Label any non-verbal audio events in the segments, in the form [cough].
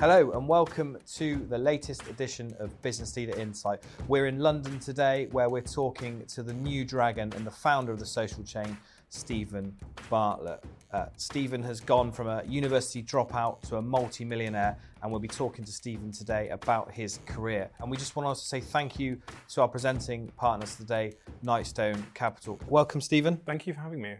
Hello and welcome to the latest edition of Business Leader Insight. We're in London today where we're talking to the new dragon and the founder of the social chain, Steven Bartlett. Uh, Steven has gone from a university dropout to a multi-millionaire and we'll be talking to Steven today about his career. And we just want to say thank you to our presenting partners today, Nightstone Capital. Welcome, Steven. Thank you for having me.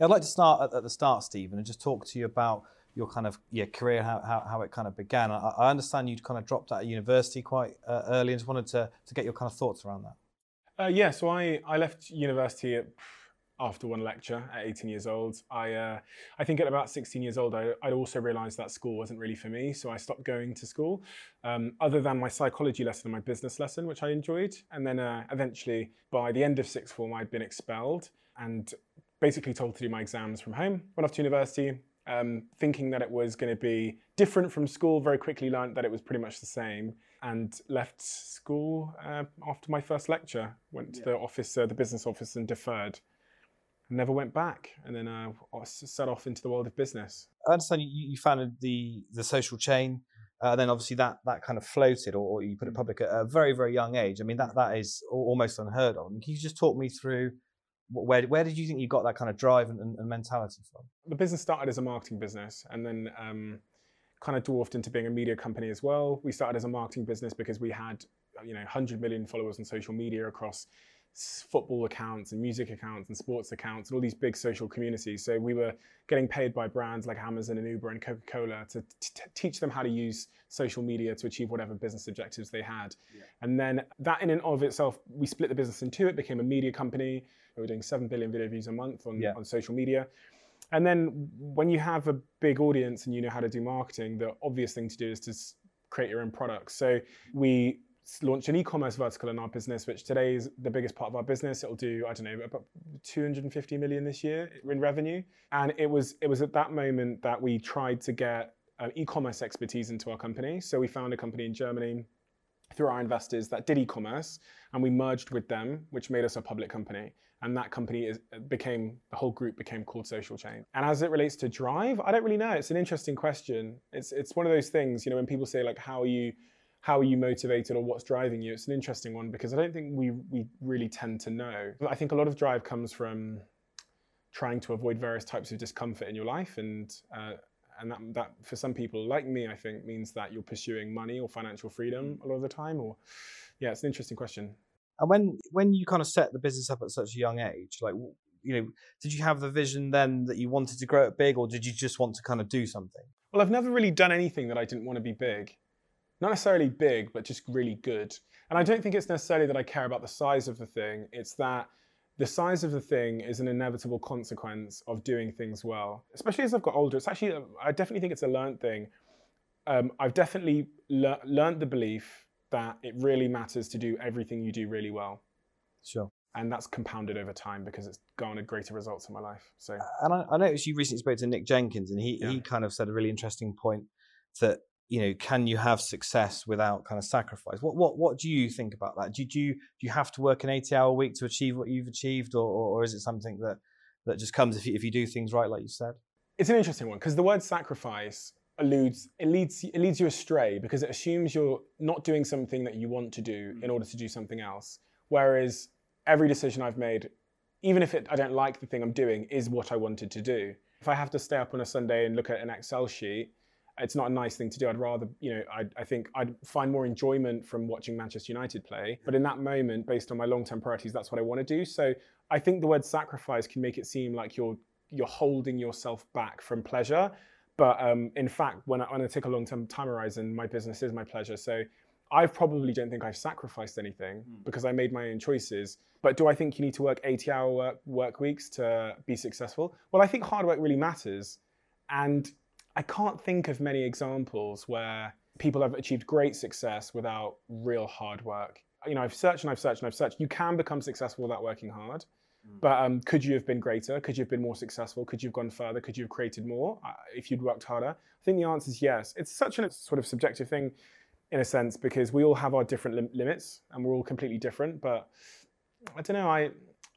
I'd like to start at, at the start, Steven, and just talk to you about your kind of your career, how, how, how it kind of began. I, I understand you'd kind of dropped out of university quite uh, early and just wanted to, to get your kind of thoughts around that. Uh, yeah, so I, I left university at, after one lecture at 18 years old. I, uh, I think at about 16 years old, I, I'd also realized that school wasn't really for me, so I stopped going to school, um, other than my psychology lesson and my business lesson, which I enjoyed. And then uh, eventually, by the end of sixth form, I'd been expelled and basically told to do my exams from home. Went off to university, um, thinking that it was going to be different from school, very quickly learned that it was pretty much the same, and left school uh, after my first lecture. Went to yeah. the office, uh, the business office, and deferred. Never went back, and then uh, set off into the world of business. I understand you, you founded the the social chain. Uh, then obviously that that kind of floated, or, or you put it mm. public at a very very young age. I mean that that is almost unheard of. Can you just talk me through where, where did you think you got that kind of drive and, and, mentality from? The business started as a marketing business and then um, kind of dwarfed into being a media company as well. We started as a marketing business because we had, you know, 100 million followers on social media across football accounts and music accounts and sports accounts and all these big social communities. So we were getting paid by brands like Amazon and Uber and Coca Cola to t- teach them how to use social media to achieve whatever business objectives they had. Yeah. And then that in and of itself, we split the business in two. It became a media company. We were doing 7 billion video views a month on, yeah. on social media. And then when you have a big audience and you know how to do marketing, the obvious thing to do is to create your own products. So we launched an e-commerce vertical in our business, which today is the biggest part of our business. It'll do, I don't know, about 250 million this year in revenue. And it was it was at that moment that we tried to get uh, e-commerce expertise into our company. So we found a company in Germany through our investors that did e-commerce, and we merged with them, which made us a public company. And that company is, became the whole group became called Social Chain. And as it relates to drive, I don't really know. It's an interesting question. It's it's one of those things, you know, when people say like, how are you how are you motivated or what's driving you? It's an interesting one because I don't think we we really tend to know. I think a lot of drive comes from trying to avoid various types of discomfort in your life, and uh, and that that for some people like me, I think means that you're pursuing money or financial freedom mm. a lot of the time. Or yeah, it's an interesting question. And when when you kind of set the business up at such a young age, like you know, did you have the vision then that you wanted to grow it big, or did you just want to kind of do something? Well, I've never really done anything that I didn't want to be big not necessarily big, but just really good. And I don't think it's necessarily that I care about the size of the thing, it's that the size of the thing is an inevitable consequence of doing things well. Especially as I've got older, it's actually, I definitely think it's a learned thing. Um, I've definitely le- learned the belief that it really matters to do everything you do really well. Sure. And that's compounded over time because it's garnered greater results in my life. So, and I, I noticed you recently spoke to Nick Jenkins, and he yeah. he kind of said a really interesting point that you know, can you have success without kind of sacrifice? What what what do you think about that? Do, do you do you have to work an eighty hour week to achieve what you've achieved, or, or, or is it something that that just comes if you, if you do things right, like you said? It's an interesting one because the word sacrifice alludes it leads it leads you astray because it assumes you're not doing something that you want to do hmm. in order to do something else. Whereas every decision I've made, even if it, I don't like the thing I'm doing, is what I wanted to do. If I have to stay up on a Sunday and look at an Excel sheet, it's not a nice thing to do. I'd rather, you know, I, I think I'd find more enjoyment from watching Manchester United play. But in that moment, based on my long-term priorities, that's what I want to do. So I think the word sacrifice can make it seem like you're you're holding yourself back from pleasure. But um, in fact, when I, when I take a long-term time horizon, my business is my pleasure. So I probably don't think I've sacrificed anything mm. because I made my own choices. But do I think you need to work 80 hour work, work weeks to be successful? Well, I think hard work really matters. And I can't think of many examples where people have achieved great success without real hard work. You know, I've searched and I've searched and I've searched. You can become successful without working hard, mm. but um, could you have been greater? Could you have been more successful? Could you have gone further? Could you have created more uh, if you'd worked harder? I think the answer is yes. It's such a sort of subjective thing in a sense because we all have our different lim- limits and we're all completely different. But I don't know. I,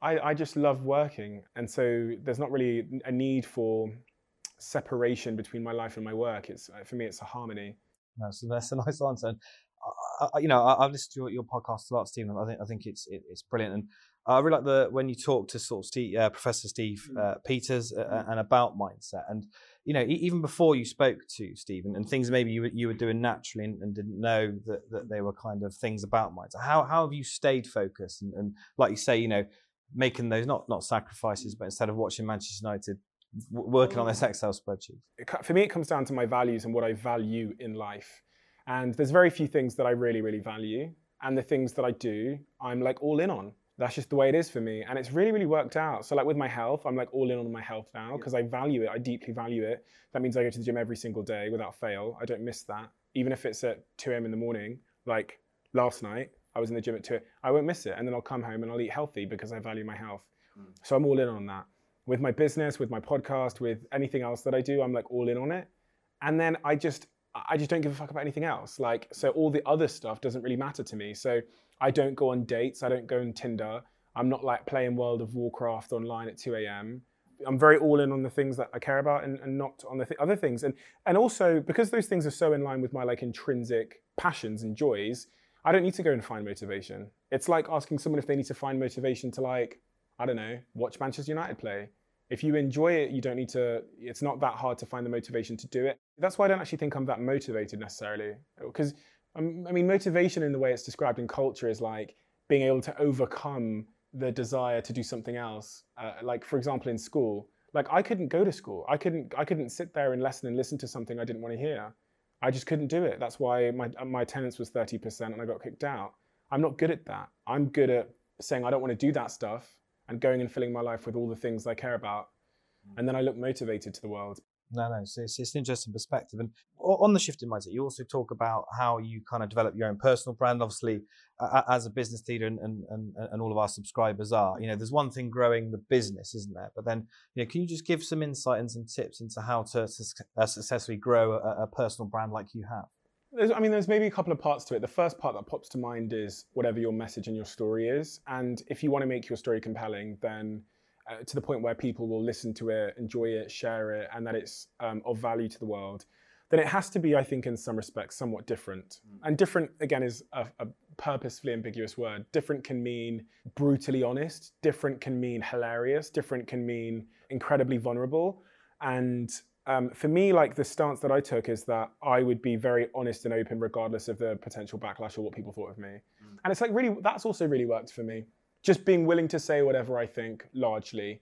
I I just love working, and so there's not really a need for separation between my life and my work. It's uh, for me, it's a harmony. No, so that's a [laughs] nice answer. And, uh, you know, I, have listened to your, your, podcast a lot, Steven. I think I think it's it, it's brilliant, and I really like the when you talk to sort of Steve, uh, Professor Steve mm. uh, Peters uh, mm. and about mindset, and you know, even before you spoke to Stephen and things maybe you were, you were doing naturally and, and, didn't know that, that they were kind of things about mindset. How how have you stayed focused and, and like you say, you know, making those not not sacrifices, but instead of watching Manchester United working on this Excel spreadsheet? For me, it comes down to my values and what I value in life. And there's very few things that I really, really value. And the things that I do, I'm like all in on. That's just the way it is for me. And it's really, really worked out. So, like with my health, I'm like all in on my health now because I value it. I deeply value it. That means I go to the gym every single day without fail. I don't miss that. Even if it's at 2 a.m. in the morning, like last night, I was in the gym at 2, I won't miss it. And then I'll come home and I'll eat healthy because I value my health. Mm. So, I'm all in on that with my business, with my podcast, with anything else that I do, I'm like all in on it. And then I just I just don't give a fuck about anything else. Like so all the other stuff doesn't really matter to me. So I don't go on dates, I don't go on Tinder. I'm not like playing World of Warcraft online at 2 a.m. I'm very all in on the things that I care about and, and not on the th- other things. And and also because those things are so in line with my like intrinsic passions and joys, I don't need to go and find motivation. It's like asking someone if they need to find motivation to like I don't know, watch Manchester United play. If you enjoy it, you don't need to, it's not that hard to find the motivation to do it. That's why I don't actually think I'm that motivated necessarily. Because, um, I mean, motivation in the way it's described in culture is like being able to overcome the desire to do something else. Uh, like, for example, in school, like I couldn't go to school. I couldn't, I couldn't sit there and lesson and listen to something I didn't want to hear. I just couldn't do it. That's why my, my attendance was 30% and I got kicked out. I'm not good at that. I'm good at saying I don't want to do that stuff and going and filling my life with all the things I care about. Mm. And then I look motivated to the world. No, no, so it's, it's, an interesting perspective. And on the shift in mindset, you also talk about how you kind of develop your own personal brand. Obviously, uh, as a business leader, and, and, and, and all of our subscribers are, you know, there's one thing growing the business, isn't there? But then, you know, can you just give some insight and some tips into how to uh, successfully grow a, a personal brand like you have? There's, I mean, there's maybe a couple of parts to it. The first part that pops to mind is whatever your message and your story is. And if you want to make your story compelling, then uh, to the point where people will listen to it, enjoy it, share it, and that it's um, of value to the world, then it has to be, I think, in some respects, somewhat different. Mm. And different, again, is a, a purposefully ambiguous word. Different can mean brutally honest, different can mean hilarious, different can mean incredibly vulnerable. And um, for me, like the stance that I took is that I would be very honest and open, regardless of the potential backlash or what people thought of me. Mm. And it's like really, that's also really worked for me. Just being willing to say whatever I think, largely,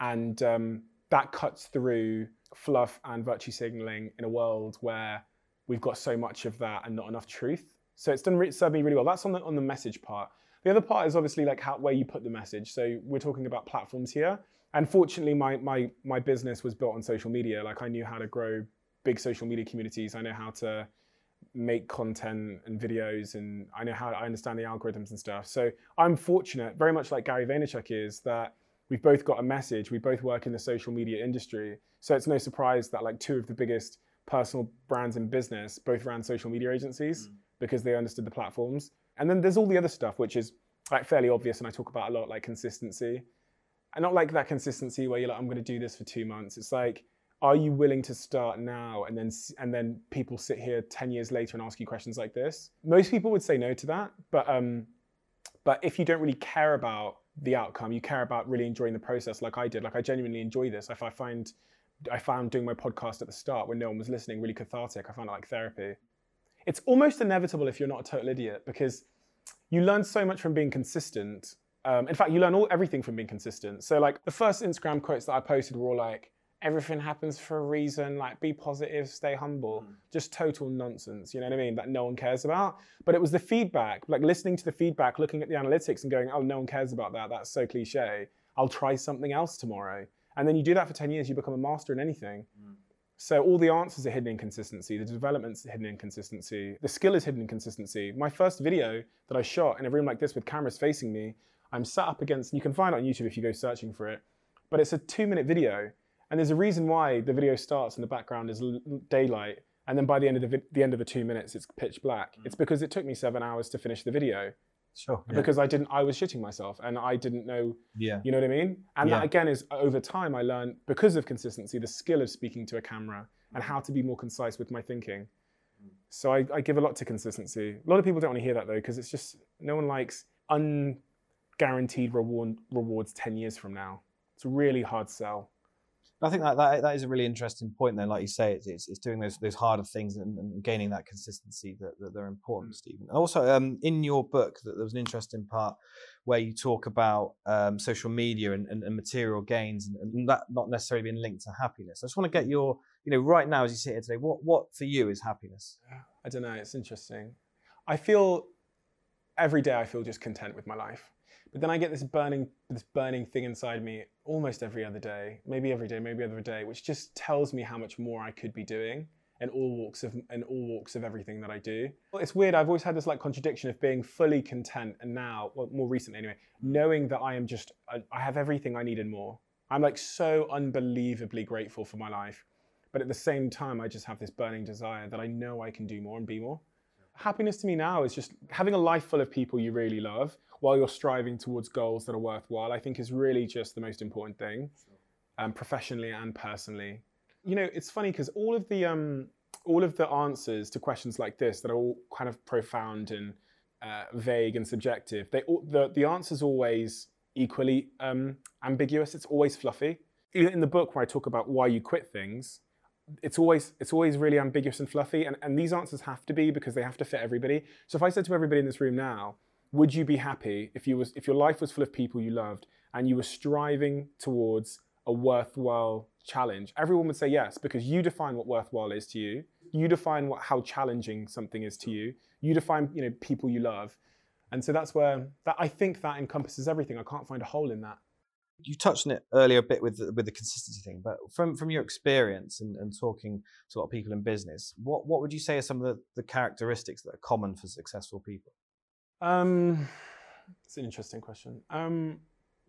and um, that cuts through fluff and virtue signaling in a world where we've got so much of that and not enough truth. So it's done re- served me really well. That's on the on the message part. The other part is obviously like how where you put the message. So we're talking about platforms here and fortunately my my my business was built on social media. Like i knew how to grow big social media communities. I know how to make content and videos and i know how i understand the algorithms and stuff. So i'm fortunate very much like gary vaynerchuk is that we've both got a message. We both work in the social media industry. So it's no surprise that like two of the biggest personal brands in business both ran social media agencies mm. because they understood the platforms. And then there's all the other stuff which is like fairly obvious and i talk about a lot like consistency and not like that consistency where you're like, I'm going to do this for two months. It's like, are you willing to start now and then and then people sit here 10 years later and ask you questions like this? Most people would say no to that, but um, but if you don't really care about the outcome, you care about really enjoying the process, like I did. Like I genuinely enjoy this. If I find I found doing my podcast at the start when no one was listening really cathartic. I found it like therapy. It's almost inevitable if you're not a total idiot because you learn so much from being consistent um, in fact, you learn all everything from being consistent. So like the first Instagram quotes that I posted were all like, everything happens for a reason, like be positive, stay humble. Mm. Just total nonsense, you know what I mean? That no one cares about. But it was the feedback, like listening to the feedback, looking at the analytics and going, oh, no one cares about that. That's so cliche. I'll try something else tomorrow. And then you do that for 10 years, you become a master in anything. Mm. So all the answers are hidden in consistency, the development's hidden in consistency, the skill is hidden in consistency. My first video that I shot in a room like this with cameras facing me I'm sat up against, you can find it on YouTube if you go searching for it, but it's a two minute video. And there's a reason why the video starts and the background is daylight. And then by the end of the, vi- the end of the two minutes, it's pitch black. Mm. It's because it took me seven hours to finish the video. Sure. Yeah. Because I didn't, I was shitting myself and I didn't know, yeah. you know what I mean? And yeah. that again is over time, I learned because of consistency, the skill of speaking to a camera and how to be more concise with my thinking. So I, I give a lot to consistency. A lot of people don't want to hear that though, because it's just no one likes unguaranteed reward, rewards 10 years from now. It's a really hard sell. I think that, that that is a really interesting point. Then, like you say, it's, it's, it's doing those those harder things and, and gaining that consistency that, that they're important, mm. Steven. And also, um, in your book, that there was an interesting part where you talk about um, social media and, and, and material gains, and, and, that not necessarily being linked to happiness. I just want to get your, you know, right now as you sit here today, what what for you is happiness? I don't know. It's interesting. I feel every day I feel just content with my life. But then I get this burning, this burning thing inside me almost every other day, maybe every day, maybe every day, which just tells me how much more I could be doing in all walks of in all walks of everything that I do. Well, it's weird. I've always had this like contradiction of being fully content, and now, well, more recently anyway, knowing that I am just I, I have everything I need and more. I'm like so unbelievably grateful for my life, but at the same time, I just have this burning desire that I know I can do more and be more. Happiness to me now is just having a life full of people you really love while you're striving towards goals that are worthwhile, I think is really just the most important thing, um, professionally and personally. You know, it's funny because all of the um, all of the answers to questions like this that are all kind of profound and uh, vague and subjective, they all, the the answer's always equally um, ambiguous. It's always fluffy. Even in the book where I talk about why you quit things, it's always it's always really ambiguous and fluffy. And, and these answers have to be because they have to fit everybody. So if I said to everybody in this room now, would you be happy if you was if your life was full of people you loved and you were striving towards a worthwhile challenge? Everyone would say yes because you define what worthwhile is to you. You define what how challenging something is to you. You define you know people you love, and so that's where that I think that encompasses everything. I can't find a hole in that. You touched on it earlier a bit with the, with the consistency thing, but from from your experience and, and talking to a lot of people in business, what what would you say are some of the, the characteristics that are common for successful people? Um, it's an interesting question. Um,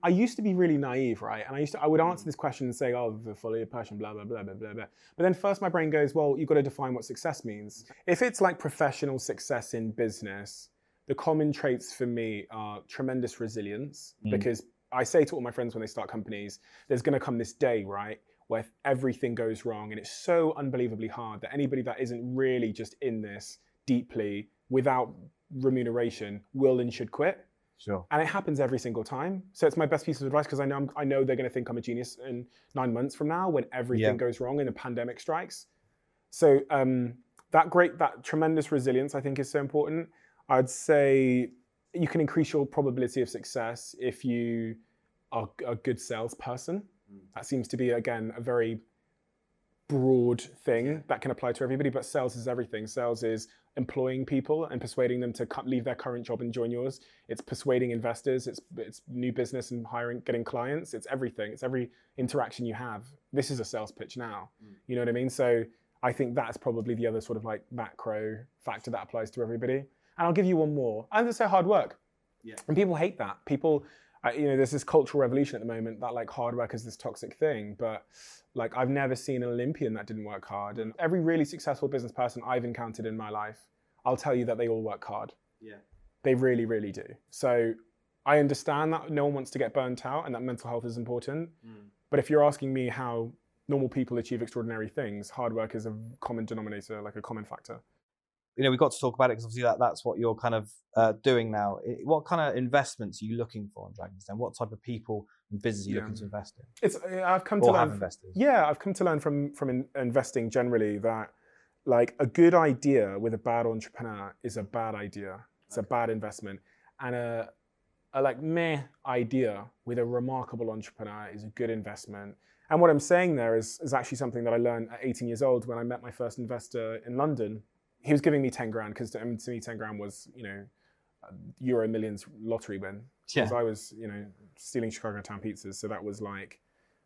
I used to be really naive, right? And I used to, I would answer mm. this question and say, oh, follow your passion, blah, blah, blah, blah, blah, blah. But then first my brain goes, well, you've got to define what success means. If it's like professional success in business, the common traits for me are tremendous resilience mm. because I say to all my friends when they start companies, there's going to come this day, right, where everything goes wrong. And it's so unbelievably hard that anybody that isn't really just in this deeply without remuneration will and should quit. Sure. And it happens every single time. So it's my best piece of advice because I know I'm, i know they're going to think I'm a genius in nine months from now when everything yeah. goes wrong and the pandemic strikes. So um, that great, that tremendous resilience, I think, is so important. I'd say you can increase your probability of success if you are a good salesperson. Mm. That seems to be again a very broad thing that can apply to everybody, but sales is everything. Sales is employing people and persuading them to leave their current job and join yours. It's persuading investors. It's it's new business and hiring, getting clients. It's everything. It's every interaction you have. This is a sales pitch now. Mm. You know what I mean? So I think that's probably the other sort of like macro factor that applies to everybody. And I'll give you one more. And it's gonna hard work. Yeah. And people hate that. People, uh, you know, there's this cultural revolution at the moment that like hard work is this toxic thing, but like I've never seen an Olympian that didn't work hard. And every really successful business person I've encountered in my life, I'll tell you that they all work hard. Yeah. They really, really do. So I understand that no one wants to get burnt out and that mental health is important. Mm. But if you're asking me how normal people achieve extraordinary things, hard work is a common denominator, like a common factor you know, we got to talk about it because obviously that, that's what you're kind of uh, doing now. What kind of investments are you looking for in Dragon's Den? What type of people and business are you yeah. looking to invest in? It's I've come or to learn. Investors. Yeah, I've come to learn from from in, investing generally that like a good idea with a bad entrepreneur is a bad idea. It's okay. a bad investment, and a a like meh idea with a remarkable entrepreneur is a good investment. And what I'm saying there is, is actually something that I learned at 18 years old when I met my first investor in London he was giving me 10 grand because to, to, me 10 grand was you know euro millions lottery win. Because yeah. i was you know stealing chicago town pizzas so that was like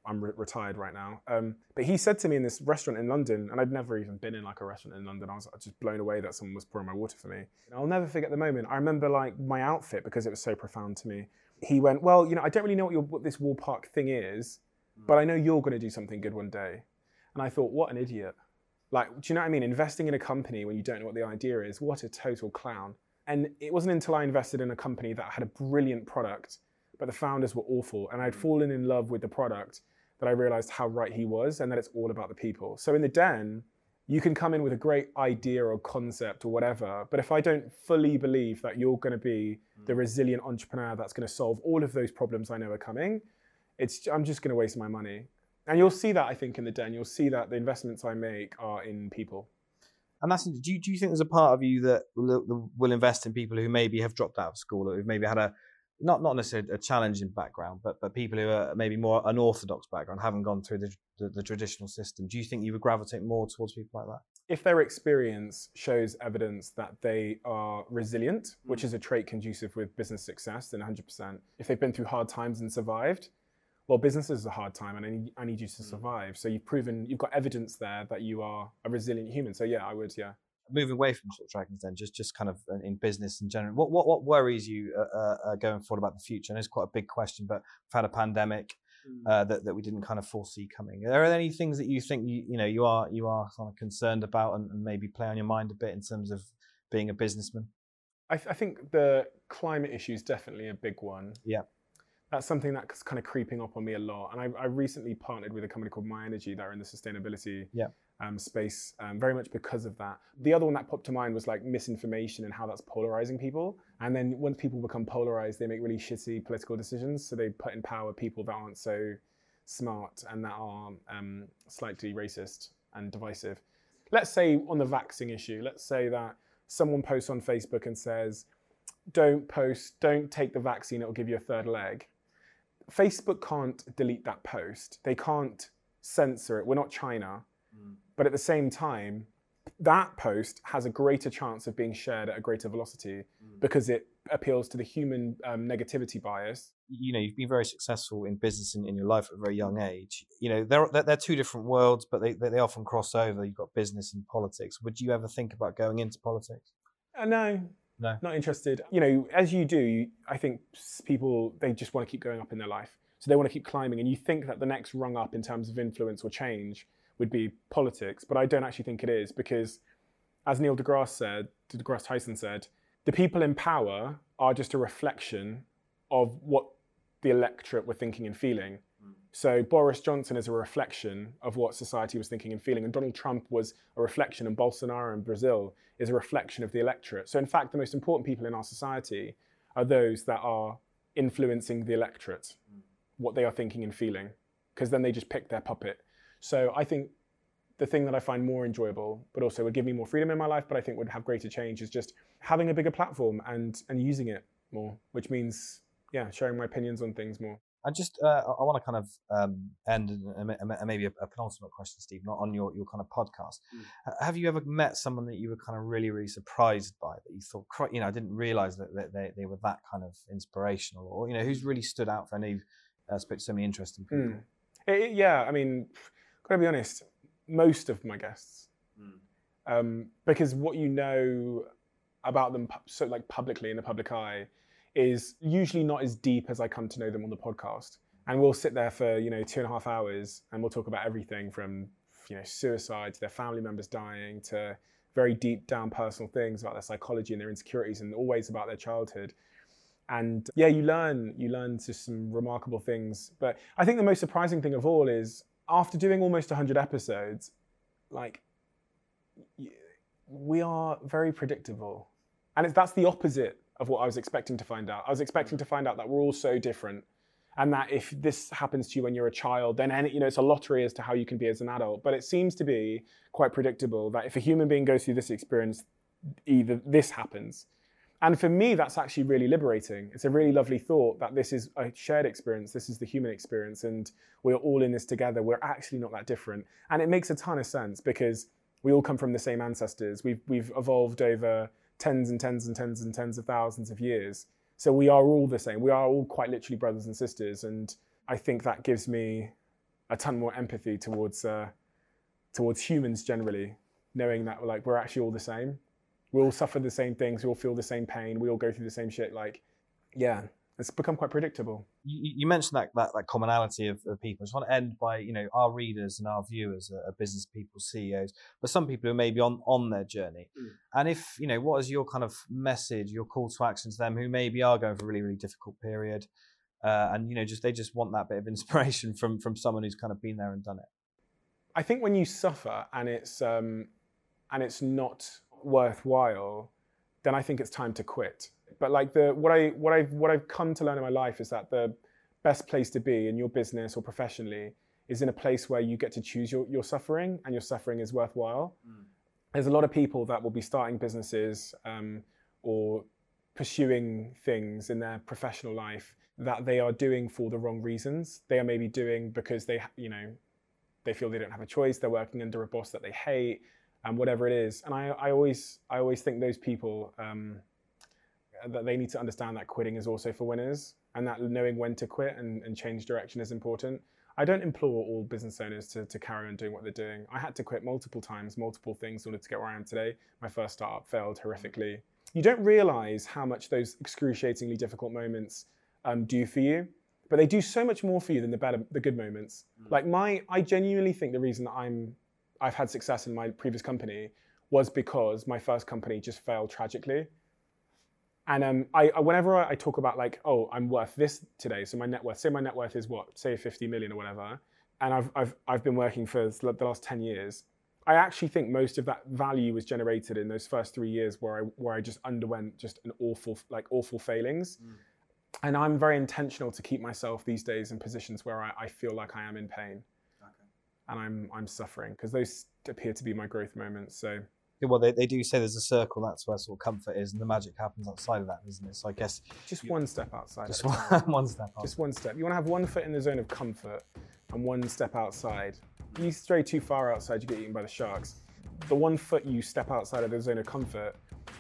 i'm re- retired right now. Um, but he said to me in this restaurant in london and i'd never even been in like a restaurant in london. I was just blown away that someone was pouring my water for me. And i'll never forget the moment. I remember like my outfit because it was so profound to me. He went well you know i don't really know what, your, what this Wallpark thing is but i know you're going to do something good one day. And i thought what an idiot like, do you know what I mean? Investing in a company when you don't know what the idea is, what a total clown. And it wasn't until I invested in a company that had a brilliant product, but the founders were awful, and I'd mm. fallen in love with the product that I realized how right he was and that it's all about the people. So in the den, you can come in with a great idea or concept or whatever, but if I don't fully believe that you're going to be mm. the resilient entrepreneur that's going to solve all of those problems I know are coming, it's I'm just going to waste my money. And you'll see that I think in the den. You'll see that the investments I make are in people. And that's do you, do you think there's a part of you that will, will invest in people who maybe have dropped out of school or who've maybe had a not not necessarily a challenging background, but but people who are maybe more unorthodox background, haven't gone through the, the, the traditional system. Do you think you would gravitate more towards people like that? If their experience shows evidence that they are resilient, mm. which is a trait conducive with business success, then 100%. If they've been through hard times and survived, well, business is a hard time, and I need, I need you to mm. survive. So you've proven you've got evidence there that you are a resilient human. So yeah, I would. Yeah moving away from sort of dragons then just just kind of uh, in business in general what what, what worries you uh, uh, uh, going forward about the future and it's quite a big question but we've had a pandemic mm. uh, that, that we didn't kind of foresee coming are there any things that you think you you know you are you are kind of concerned about and, and maybe play on your mind a bit in terms of being a businessman I, th- I think the climate issue is definitely a big one yeah that's something that's kind of creeping up on me a lot. And I, I recently partnered with a company called myenergi that are in the sustainability yeah um, space um, very much because of that. The other one that popped to mind was like misinformation and how that's polarizing people. And then once people become polarized, they make really shitty political decisions. So they put in power people that aren't so smart and that are um, slightly racist and divisive. Let's say on the vaccine issue, let's say that someone posts on Facebook and says, don't post, don't take the vaccine, it'll give you a third leg. Facebook can't delete that post. They can't censor it. We're not China. Mm. But at the same time, that post has a greater chance of being shared at a greater velocity mm. because it appeals to the human um, negativity bias. You know, you've been very successful in business in, in your life at a very young age. You know, they're, they're two different worlds, but they, they often cross over. You've got business and politics. Would you ever think about going into politics? Uh, no, no, not interested. You know, as you do, I think people they just want to keep going up in their life, so they want to keep climbing, and you think that the next rung up in terms of influence or change would be politics, but I don't actually think it is because, as Neil deGrasse said, deGrasse Tyson said, the people in power are just a reflection of what the electorate were thinking and feeling. So Boris Johnson is a reflection of what society was thinking and feeling, and Donald Trump was a reflection, and Bolsonaro in Brazil is a reflection of the electorate. So in fact, the most important people in our society are those that are influencing the electorate, what they are thinking and feeling, because then they just pick their puppet. So I think the thing that I find more enjoyable, but also would give me more freedom in my life, but I think would have greater change is just having a bigger platform and and using it more, which means yeah, sharing my opinions on things more. I just uh, I want to kind of um, end and maybe a, a, penultimate question, Steve, not on your, your kind of podcast. Mm. Have you ever met someone that you were kind of really really surprised by that you thought, you know, I didn't realize that, that they, they were that kind of inspirational, or you know, who's really stood out for? I know you've uh, spoke to so many interesting people. Mm. It, yeah, I mean, gotta be honest. Most of my guests, mm. um, because what you know about them, so like publicly in the public eye, is usually not as deep as I come to know them on the podcast. And we'll sit there for you know two and a half hours, and we'll talk about everything from you know suicide to their family members dying to very deep down personal things about their psychology and their insecurities, and always about their childhood. And yeah you learn you learn just some remarkable things. But i think the most surprising thing of all is after doing almost 100 episodes like we are very predictable. And that's the opposite of what i was expecting to find out i was expecting mm. to find out that we're all so different and that if this happens to you when you're a child then any, you know it's a lottery as to how you can be as an adult but it seems to be quite predictable that if a human being goes through this experience either this happens and for me, that's actually really liberating. It's a really lovely thought that this is a shared experience. This is the human experience, and we're all in this together. We're actually not that different. And it makes a ton of sense because we all come from the same ancestors. We've, we've evolved over tens and tens and tens and tens of thousands of years. So we are all the same. We are all quite literally brothers and sisters. And I think that gives me a ton more empathy towards, uh, towards humans generally, knowing that like we're actually all the same we all suffer the same things, we all feel the same pain, we all go through the same shit. Like, yeah, it's become quite predictable. You, you mentioned that, that, that commonality of, of, people. I just want to end by, you know, our readers and our viewers are, are business people, CEOs, but some people who may be on, on their journey. Mm. And if, you know, what is your kind of message, your call to action to them who maybe are going for a really, really difficult period? Uh, and, you know, just they just want that bit of [laughs] inspiration from, from someone who's kind of been there and done it. I think when you suffer and it's um, and it's not worthwhile, then I think it's time to quit. But like the what I what I what I've come to learn in my life is that the best place to be in your business or professionally is in a place where you get to choose your, your suffering and your suffering is worthwhile. Mm. There's a lot of people that will be starting businesses um, or pursuing things in their professional life that they are doing for the wrong reasons. They are maybe doing because they, you know, they feel they don't have a choice. They're working under a boss that they hate, and whatever it is. And I, I always, I always think those people um, that they need to understand that quitting is also for winners, and that knowing when to quit and, and change direction is important. I don't implore all business owners to, to carry on doing what they're doing. I had to quit multiple times, multiple things in order to get where I am today. My first startup failed horrifically. You don't realize how much those excruciatingly difficult moments um, do for you, but they do so much more for you than the better, the good moments. Mm. Like my, I genuinely think the reason that I'm, I've had success in my previous company was because my first company just failed tragically. And um, I, whenever I talk about like, oh, I'm worth this today, so my net worth, say my net worth is what, say 50 million or whatever, and I've, I've, I've been working for the last 10 years, I actually think most of that value was generated in those first three years where I, where I just underwent just an awful, like awful failings. Mm. And I'm very intentional to keep myself these days in positions where I, I feel like I am in pain okay. and I'm, I'm suffering because those appear to be my growth moments. So well, they, they do say there's a circle. That's where sort of comfort is, and the magic happens outside of that, isn't it? So I guess just one step outside. Just one, [laughs] one step. Outside. Just one step. You want to have one foot in the zone of comfort and one step outside. You stray too far outside, you get eaten by the sharks. The one foot you step outside of the zone of comfort,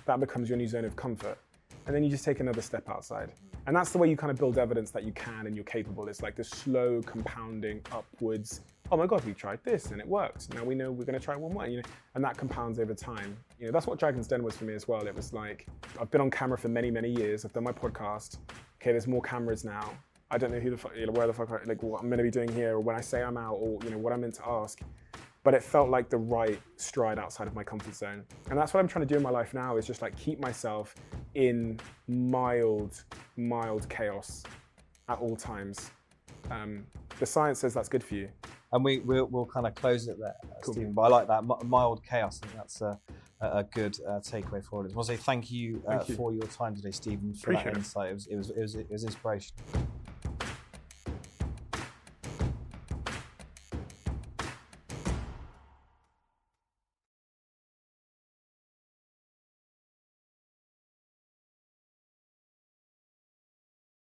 that becomes your new zone of comfort, and then you just take another step outside. And that's the way you kind of build evidence that you can and you're capable. It's like the slow compounding upwards oh my god, we tried this and it worked. Now we know we're going to try one more, you know, and that compounds over time. You know, that's what Dragon's Den was for me as well. It was like I've been on camera for many, many years. I've done my podcast. Okay, there's more cameras now. I don't know who the fuck, you know, where the fuck, like what I'm going to be doing here, or when I say I'm out, or you know what I'm meant to ask. But it felt like the right stride outside of my comfort zone, and that's what I'm trying to do in my life now. Is just like keep myself in mild, mild chaos at all times. Um, the science says that's good for you and we we'll, we'll kind of close it there, cool. Steven. But I like that mild chaos. I think that's a, a good uh, takeaway for it. I want to say thank you, uh, thank you, for your time today, Steven, for Appreciate that insight. It was, it was, it was, it was inspirational.